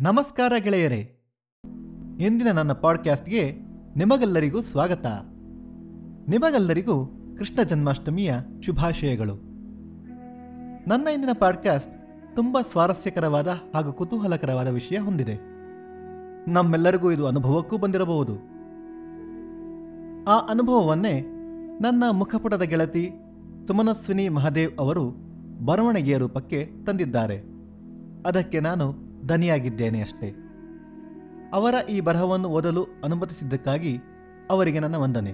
ನಮಸ್ಕಾರ ಗೆಳೆಯರೇ. ಇಂದಿನ ನನ್ನ ಪಾಡ್ಕ್ಯಾಸ್ಟ್ಗೆ ನಿಮಗೆಲ್ಲರಿಗೂ ಸ್ವಾಗತ. ನಿಮಗೆಲ್ಲರಿಗೂ ಕೃಷ್ಣ ಜನ್ಮಾಷ್ಟಮಿಯ ಶುಭಾಶಯಗಳು. ನನ್ನ ಇಂದಿನ ಪಾಡ್ಕಾಸ್ಟ್ ತುಂಬ ಸ್ವಾರಸ್ಯಕರವಾದ ಹಾಗೂ ಕುತೂಹಲಕರವಾದ ವಿಷಯ ಹೊಂದಿದೆ. ನಮ್ಮೆಲ್ಲರಿಗೂ ಇದು ಅನುಭವಕ್ಕೂ ಬಂದಿರಬಹುದು. ಆ ಅನುಭವವನ್ನೇ ನನ್ನ ಮುಖಪುಟದ ಗೆಳತಿ ಸುಮನಸ್ವಿನಿ ಮಹಾದೇವ್ ಅವರು ಬರವಣಿಗೆಯ ರೂಪಕ್ಕೆ ತಂದಿದ್ದಾರೆ. ಅದಕ್ಕೆ ನಾನು ದನಿಯಾಗಿದ್ದೇನೆ ಅಷ್ಟೇ. ಅವರ ಈ ಬರಹವನ್ನು ಓದಲು ಅನುಮತಿಸಿದ್ದಕ್ಕಾಗಿ ಅವರಿಗೆ ನನ್ನ ವಂದನೆ.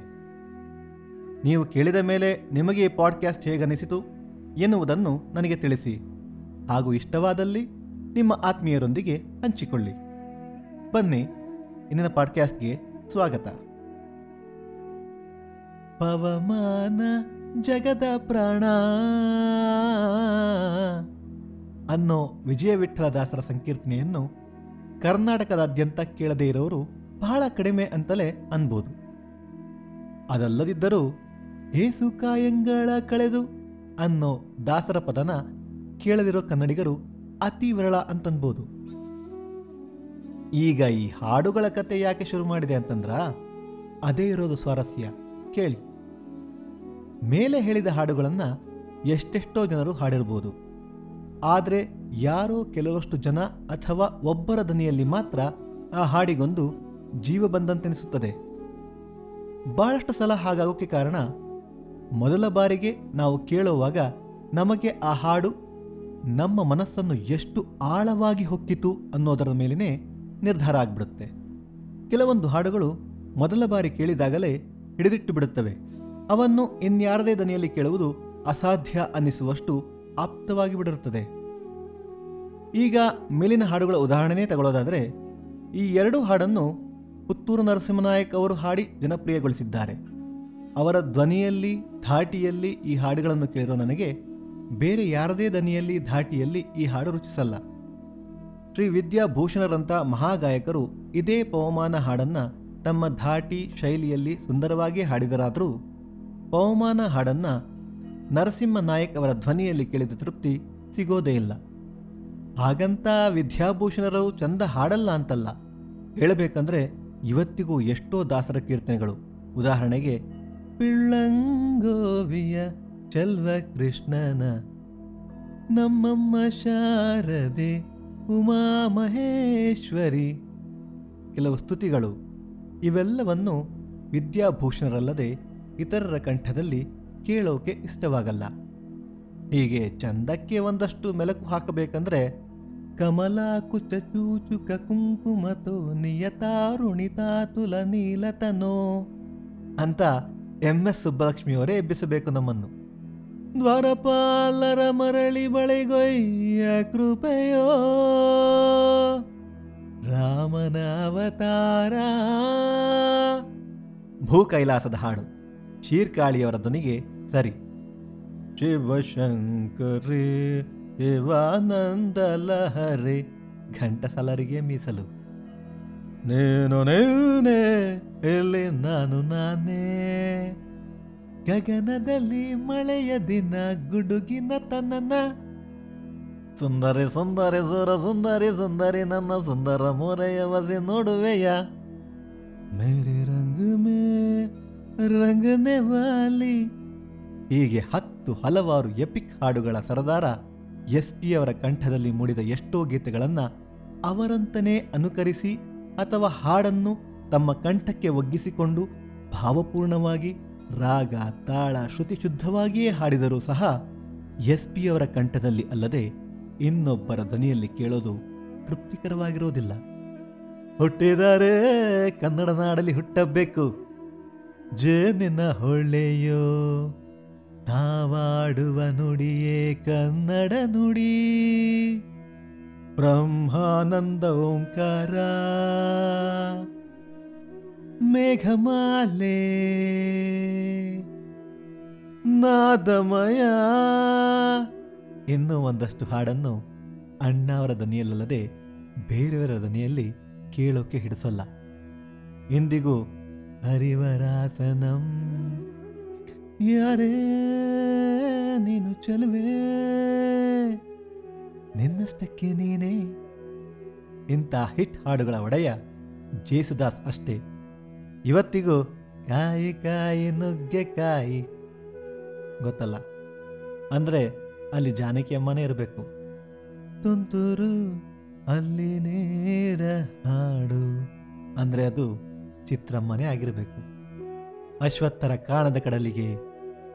ನೀವು ಕೇಳಿದ ಮೇಲೆ ನಿಮಗೆ ಈ ಪಾಡ್ಕ್ಯಾಸ್ಟ್ ಹೇಗನಿಸಿತು ಎನ್ನುವುದನ್ನು ನನಗೆ ತಿಳಿಸಿ. ಹಾಗೂ ಇಷ್ಟವಾದಲ್ಲಿ ನಿಮ್ಮ ಆತ್ಮೀಯರೊಂದಿಗೆ ಹಂಚಿಕೊಳ್ಳಿ. ಬನ್ನಿ, ಇಂದಿನ ಪಾಡ್ಕ್ಯಾಸ್ಟ್ಗೆ ಸ್ವಾಗತ. ಪವಮಾನ ಜಗದ ಪ್ರಾಣ ಅನ್ನೋ ವಿಜಯ ವಿಠಲದಾಸರ ಸಂಕೀರ್ತನೆಯನ್ನು ಕರ್ನಾಟಕದಾದ್ಯಂತ ಕೇಳದೇ ಇರೋರು ಬಹಳ ಕಡಿಮೆ ಅಂತಲೇ ಅನ್ಬೋದು. ಅದಲ್ಲದಿದ್ದರೂ ಏಸು ಕಾಯಂಗಳ ಕಳೆದು ಅನ್ನೋ ದಾಸರ ಪದನ ಕೇಳದಿರೋ ಕನ್ನಡಿಗರು ಅತಿ ವಿರಳ ಅಂತನ್ಬೋದು. ಈಗ ಈ ಹಾಡುಗಳ ಕತೆ ಯಾಕೆ ಶುರು ಮಾಡಿದೆ ಅಂತಂದ್ರ? ಅದೇ ಇರೋದು ಸ್ವಾರಸ್ಯ. ಕೇಳಿ. ಮೇಲೆ ಹೇಳಿದ ಹಾಡುಗಳನ್ನು ಎಷ್ಟೆಷ್ಟೋ ಜನರು ಹಾಡಿರ್ಬೋದು. ಆದರೆ ಯಾರೋ ಕೆಲವಷ್ಟು ಜನ ಅಥವಾ ಒಬ್ಬರ ದನಿಯಲ್ಲಿ ಮಾತ್ರ ಆ ಹಾಡಿಗೊಂದು ಜೀವ ಬಂದಂತೆನಿಸುತ್ತದೆ. ಬಹಳಷ್ಟು ಸಲ ಹಾಗಾಗೋಕ್ಕೆ ಕಾರಣ, ಮೊದಲ ಬಾರಿಗೆ ನಾವು ಕೇಳುವಾಗ ನಮಗೆ ಆ ಹಾಡು ನಮ್ಮ ಮನಸ್ಸನ್ನು ಎಷ್ಟು ಆಳವಾಗಿ ಹೊಕ್ಕಿತು ಅನ್ನೋದರ ಮೇಲೇ ನಿರ್ಧಾರ ಆಗ್ಬಿಡುತ್ತೆ. ಕೆಲವೊಂದು ಹಾಡುಗಳು ಮೊದಲ ಬಾರಿ ಕೇಳಿದಾಗಲೇ ಹಿಡಿದಿಟ್ಟು ಬಿಡುತ್ತವೆ. ಅವನ್ನು ಇನ್ಯಾರದೇ ದನಿಯಲ್ಲಿ ಕೇಳುವುದು ಅಸಾಧ್ಯ ಅನ್ನಿಸುವಷ್ಟು ಆಪ್ತವಾಗಿ ಬಿಡಿರುತ್ತದೆ. ಈಗ ಮೇಲಿನ ಹಾಡುಗಳ ಉದಾಹರಣೆಯೇ ತಗೊಳ್ಳೋದಾದರೆ, ಈ ಎರಡು ಹಾಡನ್ನು ಪುತ್ತೂರು ನರಸಿಂಹನಾಯಕ್ ಅವರು ಹಾಡಿ ಜನಪ್ರಿಯಗೊಳಿಸಿದ್ದಾರೆ. ಅವರ ಧ್ವನಿಯಲ್ಲಿ, ಧಾಟಿಯಲ್ಲಿ ಈ ಹಾಡುಗಳನ್ನು ಕೇಳಿರೋ ನನಗೆ ಬೇರೆ ಯಾರದೇ ದನಿಯಲ್ಲಿ ಧಾಟಿಯಲ್ಲಿ ಈ ಹಾಡು ರುಚಿಸಲ್ಲ. ಶ್ರೀ ವಿದ್ಯಾಭೂಷಣರಂಥ ಮಹಾಗಾಯಕರು ಇದೇ ಪವಮಾನ ಹಾಡನ್ನು ತಮ್ಮ ಧಾಟಿ ಶೈಲಿಯಲ್ಲಿ ಸುಂದರವಾಗಿ ಹಾಡಿದರಾದರೂ, ಪವಮಾನ ಹಾಡನ್ನ ನರಸಿಂಹ ನಾಯಕ್ ಅವರ ಧ್ವನಿಯಲ್ಲಿ ಕೇಳಿದ ತೃಪ್ತಿ ಸಿಗೋದೇ ಇಲ್ಲ. ಹಾಗಂತ ವಿದ್ಯಾಭೂಷಣರು ಚಂದ ಹಾಡಲ್ಲ ಅಂತಲ್ಲ. ಹೇಳಬೇಕಂದ್ರೆ ಇವತ್ತಿಗೂ ಎಷ್ಟೋ ದಾಸರ ಕೀರ್ತನೆಗಳು. ಉದಾಹರಣೆಗೆ, ಪಿಳ್ಳಂಗೋವಿಯ ಚೆಲ್ವ ಕೃಷ್ಣನ ನಮ್ಮಮ್ಮ ಶಾರದೆ ಉಮಾ ಮಹೇಶ್ವರಿ ಕೆಲವು ಸ್ತುತಿಗಳು. ಇವೆಲ್ಲವನ್ನು ವಿದ್ಯಾಭೂಷಣರಲ್ಲದೆ ಇತರರ ಕಂಠದಲ್ಲಿ ಕೇಳೋಕೆ ಇಷ್ಟವಾಗಲ್ಲ. ಹೀಗೆ ಚಂದಕ್ಕೆ ಒಂದಷ್ಟು ಮೆಲಕು ಹಾಕಬೇಕಂದ್ರೆ ಕಮಲ ಕುಚ ಚೂಚುಕ ಕುಂಕುಮತೋ ನಿಯತಾರುಣಿತಾತುಲ ನೀಲತನೋ ಅಂತ ಎಂ ಎಸ್ ಸುಬ್ಬಲಕ್ಷ್ಮಿಯವರೇ ಎಬ್ಬಿಸಬೇಕು ನಮ್ಮನ್ನು. ದ್ವಾರಪಾಲರ ಮರಳಿ ಬಳಿಗೊಯ್ಯ ಕೃಪೆಯೋ. ರಾಮನ ಅವತಾರ. ಭೂ ಕೈಲಾಸದ ಹಾಡು. ಶೀರ್ಕಾಳಿಯವರ ಧ್ವನಿಗೆ ಸರಿ. ಶಿವಶಂಕರಿ ಶಿವಾನಂದ ಲಹರಿ ಘಂಟಸಲರಿಗೆ ಮೀಸಲು. ನೀನು ನೀನೇ, ಇಲ್ಲಿ ನಾನು ನಾನೇ. ಗಗನದಲ್ಲಿ ಮಳೆಯ ದಿನ, ಗುಡುಗಿನ ತನನ ಸುಂದರಿ ಸುಂದರಿ ಸುರ ಸುಂದರಿ ಸುಂದರಿ ನನ್ನ ಸುಂದರ ಮೋರೆಯ ವಸಿ ನೋಡುವೆಯ. ಮೇರೆ ರಂಗ್ ಮೇ ರಂಗನೆ ವಾಲಿ. ಹೀಗೆ ಹತ್ತು ಹಲವಾರು ಎಪಿಕ್ ಹಾಡುಗಳ ಸರದಾರ ಎಸ್ ಪಿ ಅವರ ಕಂಠದಲ್ಲಿ ಮೂಡಿದ ಎಷ್ಟೋ ಗೀತೆಗಳನ್ನು ಅವರಂತನೇ ಅನುಕರಿಸಿ ಅಥವಾ ಹಾಡನ್ನು ತಮ್ಮ ಕಂಠಕ್ಕೆ ಒಗ್ಗಿಸಿಕೊಂಡು ಭಾವಪೂರ್ಣವಾಗಿ ರಾಗ, ತಾಳ, ಶ್ರುತಿ ಶುದ್ಧವಾಗಿಯೇ ಹಾಡಿದರೂ ಸಹ ಎಸ್ ಪಿ ಅವರ ಕಂಠದಲ್ಲಿ ಅಲ್ಲದೆ ಇನ್ನೊಬ್ಬರ ದನಿಯಲ್ಲಿ ಕೇಳೋದು ತೃಪ್ತಿಕರವಾಗಿರೋದಿಲ್ಲ. ಹುಟ್ಟಿದರೆ ಕನ್ನಡ ನಾಡಲ್ಲಿ ಹುಟ್ಟಬೇಕು. ಜೇನಿನ ಹೊಳ್ಳೆಯೋ ನಾವಾಡುವ ನುಡಿಯೇ ಕನ್ನಡ ನುಡಿ. ಬ್ರಹ್ಮಾನಂದ ಓಂಕಾರ. ಮೇಘಮಾಲೆ. ನಾದಮಯ. ಇನ್ನೂ ಒಂದಷ್ಟು ಹಾಡನ್ನು ಅಣ್ಣಾವರ ದನಿಯಲ್ಲದೆ ಬೇರೆಯವರ ದನಿಯಲ್ಲಿ ಕೇಳೋಕೆ ಹಿಡಿಸಲ್ಲ. ಇಂದಿಗೂ ಹರಿವರಾಸನಂ. ಯಾರೇ ನೀನು ಚೆಲುವೆ, ನಿನ್ನಷ್ಟಕ್ಕೆ ನೀನೇ. ಇಂಥ ಹಿಟ್ ಹಾಡುಗಳ ಒಡೆಯ ಜೇಸುದಾಸ್ ಅಷ್ಟೇ. ಇವತ್ತಿಗೂ ಕಾಯಿ ಕಾಯಿ ನುಗ್ಗೆಕಾಯಿ ಗೊತ್ತಲ್ಲ, ಅಂದರೆ ಅಲ್ಲಿ ಜಾನಕಿ ಅಮ್ಮನೇ ಇರಬೇಕು. ತುಂತುರು ಅಲ್ಲಿ ನೇರ ಹಾಡು, ಅಂದರೆ ಅದು ಚಿತ್ರಮ್ಮನೇ ಆಗಿರಬೇಕು. ಅಶ್ವತ್ಥರ ಕಾಣದ ಕಡಲಿಗೆ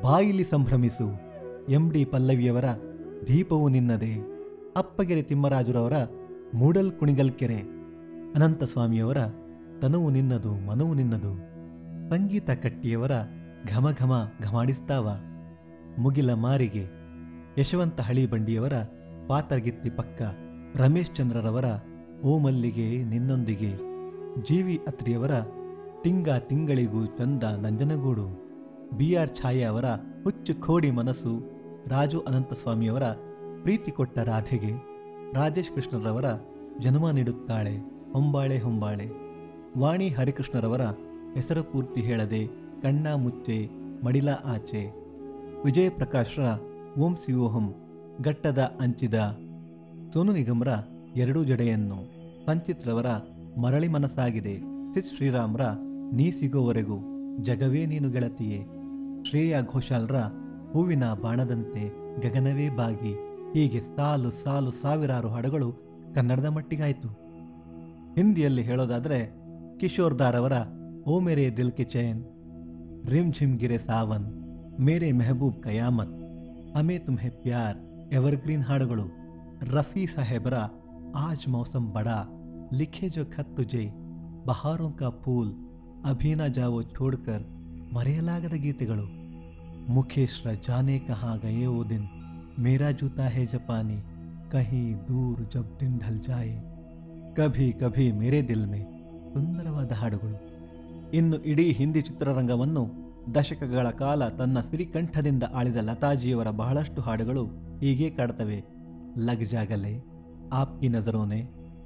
ಬಾಯಿಲಿ ಸಂಭ್ರಮಿಸು. ಎಂ ಡಿ ಪಲ್ಲವಿಯವರ ದೀಪವು ನಿನ್ನದೆ. ಅಪ್ಪಗೆರೆ ತಿಮ್ಮರಾಜುರವರ ಮೂಡಲ್ ಕುಣಿಗಲ್ ಕೆರೆ. ಅನಂತಸ್ವಾಮಿಯವರ ತನವು ನಿನ್ನದು, ಮನವು ನಿನ್ನದು. ಸಂಗೀತ ಕಟ್ಟಿಯವರ ಘಮ ಘಮ ಘಮಾಡಿಸ್ತಾವ. ಮುಗಿಲ ಮಾರಿಗೆ ಯಶವಂತ ಹಳಿಬಂಡಿಯವರ ಪಾತರಗಿತ್ತಿ ಪಕ್ಕ ರಮೇಶ್ ಚಂದ್ರರವರ ಓ ಮಲ್ಲಿಗೆ ನಿನ್ನೊಂದಿಗೆ. ಜೀವಿ ಅತ್ರಿಯವರ ತಿಂಗ ತಿಂಗಳಿಗೂ ಚಂದ ನಂಜನಗೂಡು. ಬಿ ಆರ್ ಛಾಯೆ ಅವರ ಹುಚ್ಚು ಖೋಡಿ ಮನಸ್ಸು ರಾಜು ಅನಂತಸ್ವಾಮಿಯವರ ಪ್ರೀತಿ ಕೊಟ್ಟ ರಾಧೆಗೆ ರಾಜೇಶ್ ಕೃಷ್ಣರವರ ಜನ್ಮ ನೀಡುತ್ತಾಳೆ. ಹೊಂಬಾಳೆ ಹೊಂಬಾಳೆ. ವಾಣಿ ಹರಿಕೃಷ್ಣರವರ ಹೆಸರು ಪೂರ್ತಿ ಹೇಳದೆ ಕಣ್ಣ ಮುಚ್ಚೆ ಮಡಿಲ ಆಚೆ. ವಿಜಯ ಪ್ರಕಾಶ್ರ ಓಂ ಸಿವೋಹಂ ಗಟ್ಟದ ಅಂಚಿದ ಸೋನು ನಿಗಮ್ರ ಎರಡೂ ಜಡೆಯನ್ನು ಪಂಚಿತ್ರವರ ಮರಳಿ ಮನಸ್ಸಾಗಿದೆ. ಸಿತ್ ಶ್ರೀರಾಮ್ರ ನೀ ಸಿಗೋವರೆಗೂ ಜಗವೇ ನೀನು ಗೆಳತಿಯೇ. ಶ್ರೇಯಾ ಘೋಷಾಲ್ರ ಹೂವಿನ ಬಾಣದಂತೆ ಗಗನವೇ ಬಾಗಿ. ಹೀಗೆ ಸಾಲು ಸಾಲು ಸಾವಿರಾರು ಹಾಡುಗಳು ಕನ್ನಡದ ಮಟ್ಟಿಗಾಯಿತು. ಹಿಂದಿಯಲ್ಲಿ ಹೇಳೋದಾದರೆ ಕಿಶೋರ್ ದಾರ್ ಅವರ ಓ ಮೇರೆ ದಿಲ್ ಕಿ ಚೈನ್, ರಿಮ್ ಝಿಮ್ ಗಿರೆ ಸಾವನ್, ಮೇರೆ ಮೆಹಬೂಬ್ ಕಯಾಮತ್ ಅಮೆ ತುಮ್ಹೆ ಪ್ಯಾರ್, ಎವರ್ಗ್ರೀನ್ ಹಾಡುಗಳು. ರಫಿ ಸಾಹೇಬರ ಆಜ್ ಮೌಸಮ್ ಬಡಾ, ಲಿಖೆ ಜೋ ಖತ್ ತುಜೆ, ಬಹಾರೋಂ ಕಾ ಫೂಲ್ ಅಭೀನಾ ಜಾವೋ ಛೋಡ್ಕರ್, ಮರೆಯಲಾಗದ ಗೀತೆಗಳು. ಮುಖೇಶ್ರ, ಜಾನೆ ಕಹಾ ಗಯೇ वो दिन ಮೇರಾ जूता है जापानी कहीं दूर जब दिन ढल जाए ಕಭಿ ಕಭಿ ಮೇರೆ ಮೇ ಸುಂದರವಾದ ಹಾಡುಗಳು. ಇನ್ನು ಇಡೀ ಹಿಂದಿ ಚಿತ್ರರಂಗವನ್ನು ದಶಕಗಳ ಕಾಲ ತನ್ನ ಸಿರಿಕಂಠದಿಂದ ಆಳಿದ ಲತಾಜಿಯವರ ಬಹಳಷ್ಟು ಹಾಡುಗಳು ಹೀಗೆ ಕಾಡ್ತವೆ. ಲಗ್ ಜಾಗಲೆ, ಆಪ್ಕಿ ನಜರೋನೆ,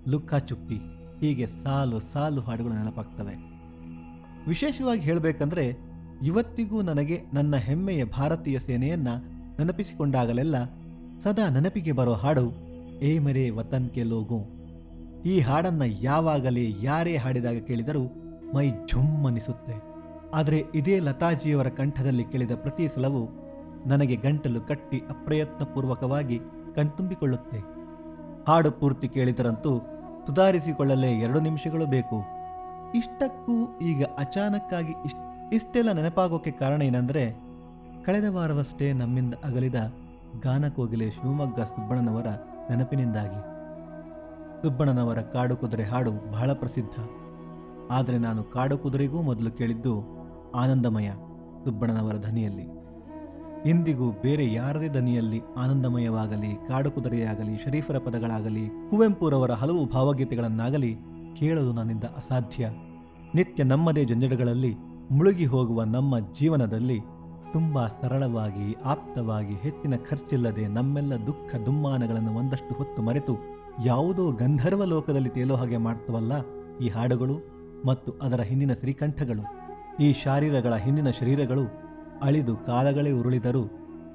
ಲುಕ್ಕಾ ಚುಪ್ಪಿ, ಹೀಗೆ ಸಾಲು ಸಾಲು ಹಾಡುಗಳು ನೆನಪಾಗ್ತವೆ. ವಿಶೇಷವಾಗಿ ಹೇಳಬೇಕಂದ್ರೆ ಇವತ್ತಿಗೂ ನನಗೆ ನನ್ನ ಹೆಮ್ಮೆಯ ಭಾರತೀಯ ಸೇನೆಯನ್ನ ನೆನಪಿಸಿಕೊಂಡಾಗಲೆಲ್ಲ ಸದಾ ನೆನಪಿಗೆ ಬರೋ ಹಾಡು, ಏ ಮರೆ ವತನ್ ಕೆ ಲೋಗೋ ಈ ಹಾಡನ್ನ ಯಾವಾಗಲೇ ಯಾರೇ ಹಾಡಿದಾಗ ಕೇಳಿದರೂ ಮೈ ಝುಮ್ ಅನಿಸುತ್ತೆ. ಆದರೆ ಇದೇ ಲತಾಜಿಯವರ ಕಂಠದಲ್ಲಿ ಕೇಳಿದ ಪ್ರತಿ ಸಲವು ನನಗೆ ಗಂಟಲು ಕಟ್ಟಿ ಅಪ್ರಯತ್ನಪೂರ್ವಕವಾಗಿ ಕಣ್ತುಂಬಿಕೊಳ್ಳುತ್ತೆ. ಹಾಡು ಪೂರ್ತಿ ಕೇಳಿದರಂತೂ ಸುಧಾರಿಸಿಕೊಳ್ಳಲೇ ಎರಡು ನಿಮಿಷಗಳು ಬೇಕು. ಇಷ್ಟಕ್ಕೂ ಈಗ ಅಚಾನಕ್ಕಾಗಿ ಇಷ್ಟ ಇಷ್ಟೆಲ್ಲ ನೆನಪಾಗೋಕ್ಕೆ ಕಾರಣ ಏನಂದರೆ, ಕಳೆದ ವಾರವಷ್ಟೇ ನಮ್ಮಿಂದ ಅಗಲಿದ ಗಾನಕೋಗಿಲೆ ಶಿವಮೊಗ್ಗ ಸುಬ್ಬಣ್ಣನವರ ನೆನಪಿನಿಂದಾಗಿ. ಸುಬ್ಬಣ್ಣನವರ ಕಾಡು ಕುದುರೆ ಹಾಡು ಬಹಳ ಪ್ರಸಿದ್ಧ. ಆದರೆ ನಾನು ಕಾಡು ಕುದುರೆಗೂ ಮೊದಲು ಕೇಳಿದ್ದು ಆನಂದಮಯ ಸುಬ್ಬಣ್ಣನವರ ಧನಿಯಲ್ಲಿ ಇಂದಿಗೂ ಬೇರೆ ಯಾರದೇ ದನಿಯಲ್ಲಿ ಆನಂದಮಯವಾಗಲಿ, ಕಾಡು ಕುದುರೆಯಾಗಲಿ, ಶರೀಫರ ಪದಗಳಾಗಲಿ, ಕುವೆಂಪುರವರ ಹಲವು ಭಾವಗೀತೆಗಳನ್ನಾಗಲಿ ಕೇಳಲು ನನ್ನಿಂದ ಅಸಾಧ್ಯ. ನಿತ್ಯ ನಮ್ಮದೇ ಜಂಜಡಗಳಲ್ಲಿ ಮುಳುಗಿ ಹೋಗುವ ನಮ್ಮ ಜೀವನದಲ್ಲಿ ತುಂಬಾ ಸರಳವಾಗಿ, ಆಪ್ತವಾಗಿ ಹೆಚ್ಚಿನ ಖರ್ಚಿಲ್ಲದೆ ನಮ್ಮೆಲ್ಲ ದುಃಖ ದುಮ್ಮಾನಗಳನ್ನು ಒಂದಷ್ಟು ಹೊತ್ತು ಮರೆತು ಯಾವುದೋ ಗಂಧರ್ವ ಲೋಕದಲ್ಲಿ ತೇಲೋ ಹಾಗೆ ಮಾಡ್ತವಲ್ಲ ಈ ಹಾಡುಗಳು ಮತ್ತು ಅದರ ಹಿಂದಿನ ಶ್ರೀಕಂಠಗಳು. ಈ ಶಾರೀರಗಳ ಹಿಂದಿನ ಶರೀರಗಳು ಅಳಿದು ಕಾಲಗಳೇ ಉರುಳಿದರೂ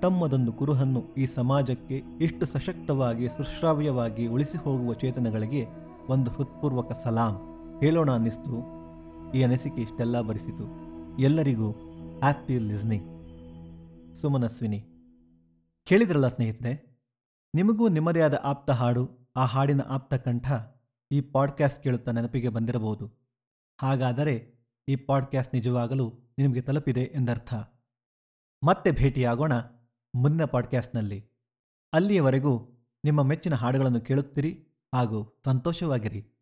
ತಮ್ಮದೊಂದು ಕುರುಹನ್ನು ಈ ಸಮಾಜಕ್ಕೆ ಇಷ್ಟು ಸಶಕ್ತವಾಗಿ, ಸುಶ್ರಾವ್ಯವಾಗಿ ಉಳಿಸಿ ಹೋಗುವ ಚೇತನಗಳಿಗೆ ಒಂದು ಹೃತ್ಪೂರ್ವಕ ಸಲಾಂ. ಹೇಳೋಣ ಅನ್ನಿಸ್ತು. ಈ ಅನಿಸಿಕೆ ಇಷ್ಟೆಲ್ಲ ಭರಿಸಿತು ಎಲ್ಲರಿಗೂ ಹ್ಯಾಪಿ ಲಿಸ್ನಿಂಗ್ ಸುಮನಸ್ವಿನಿ. ಕೇಳಿದ್ರಲ್ಲ ಸ್ನೇಹಿತರೆ, ನಿಮಗೂ ನಿಮ್ಮದೇ ಆದ ಆಪ್ತ ಹಾಡು, ಆ ಹಾಡಿನ ಆಪ್ತ ಕಂಠ ಈ ಪಾಡ್ಕ್ಯಾಸ್ಟ್ ಕೇಳುತ್ತಾ ನೆನಪಿಗೆ ಬಂದಿರಬಹುದು. ಹಾಗಾದರೆ ಈ ಪಾಡ್ಕ್ಯಾಸ್ಟ್ ನಿಜವಾಗಲೂ ನಿಮಗೆ ತಲುಪಿದೆ ಎಂದರ್ಥ. ಮತ್ತೆ ಭೇಟಿಯಾಗೋಣ ಮುಂದಿನ ಪಾಡ್ಕ್ಯಾಸ್ಟ್ನಲ್ಲಿ ಅಲ್ಲಿಯವರೆಗೂ ನಿಮ್ಮ ಮೆಚ್ಚಿನ ಹಾಡುಗಳನ್ನು ಕೇಳುತ್ತೀರಿ ಹಾಗೂ ಸಂತೋಷವಾಗಿರಿ.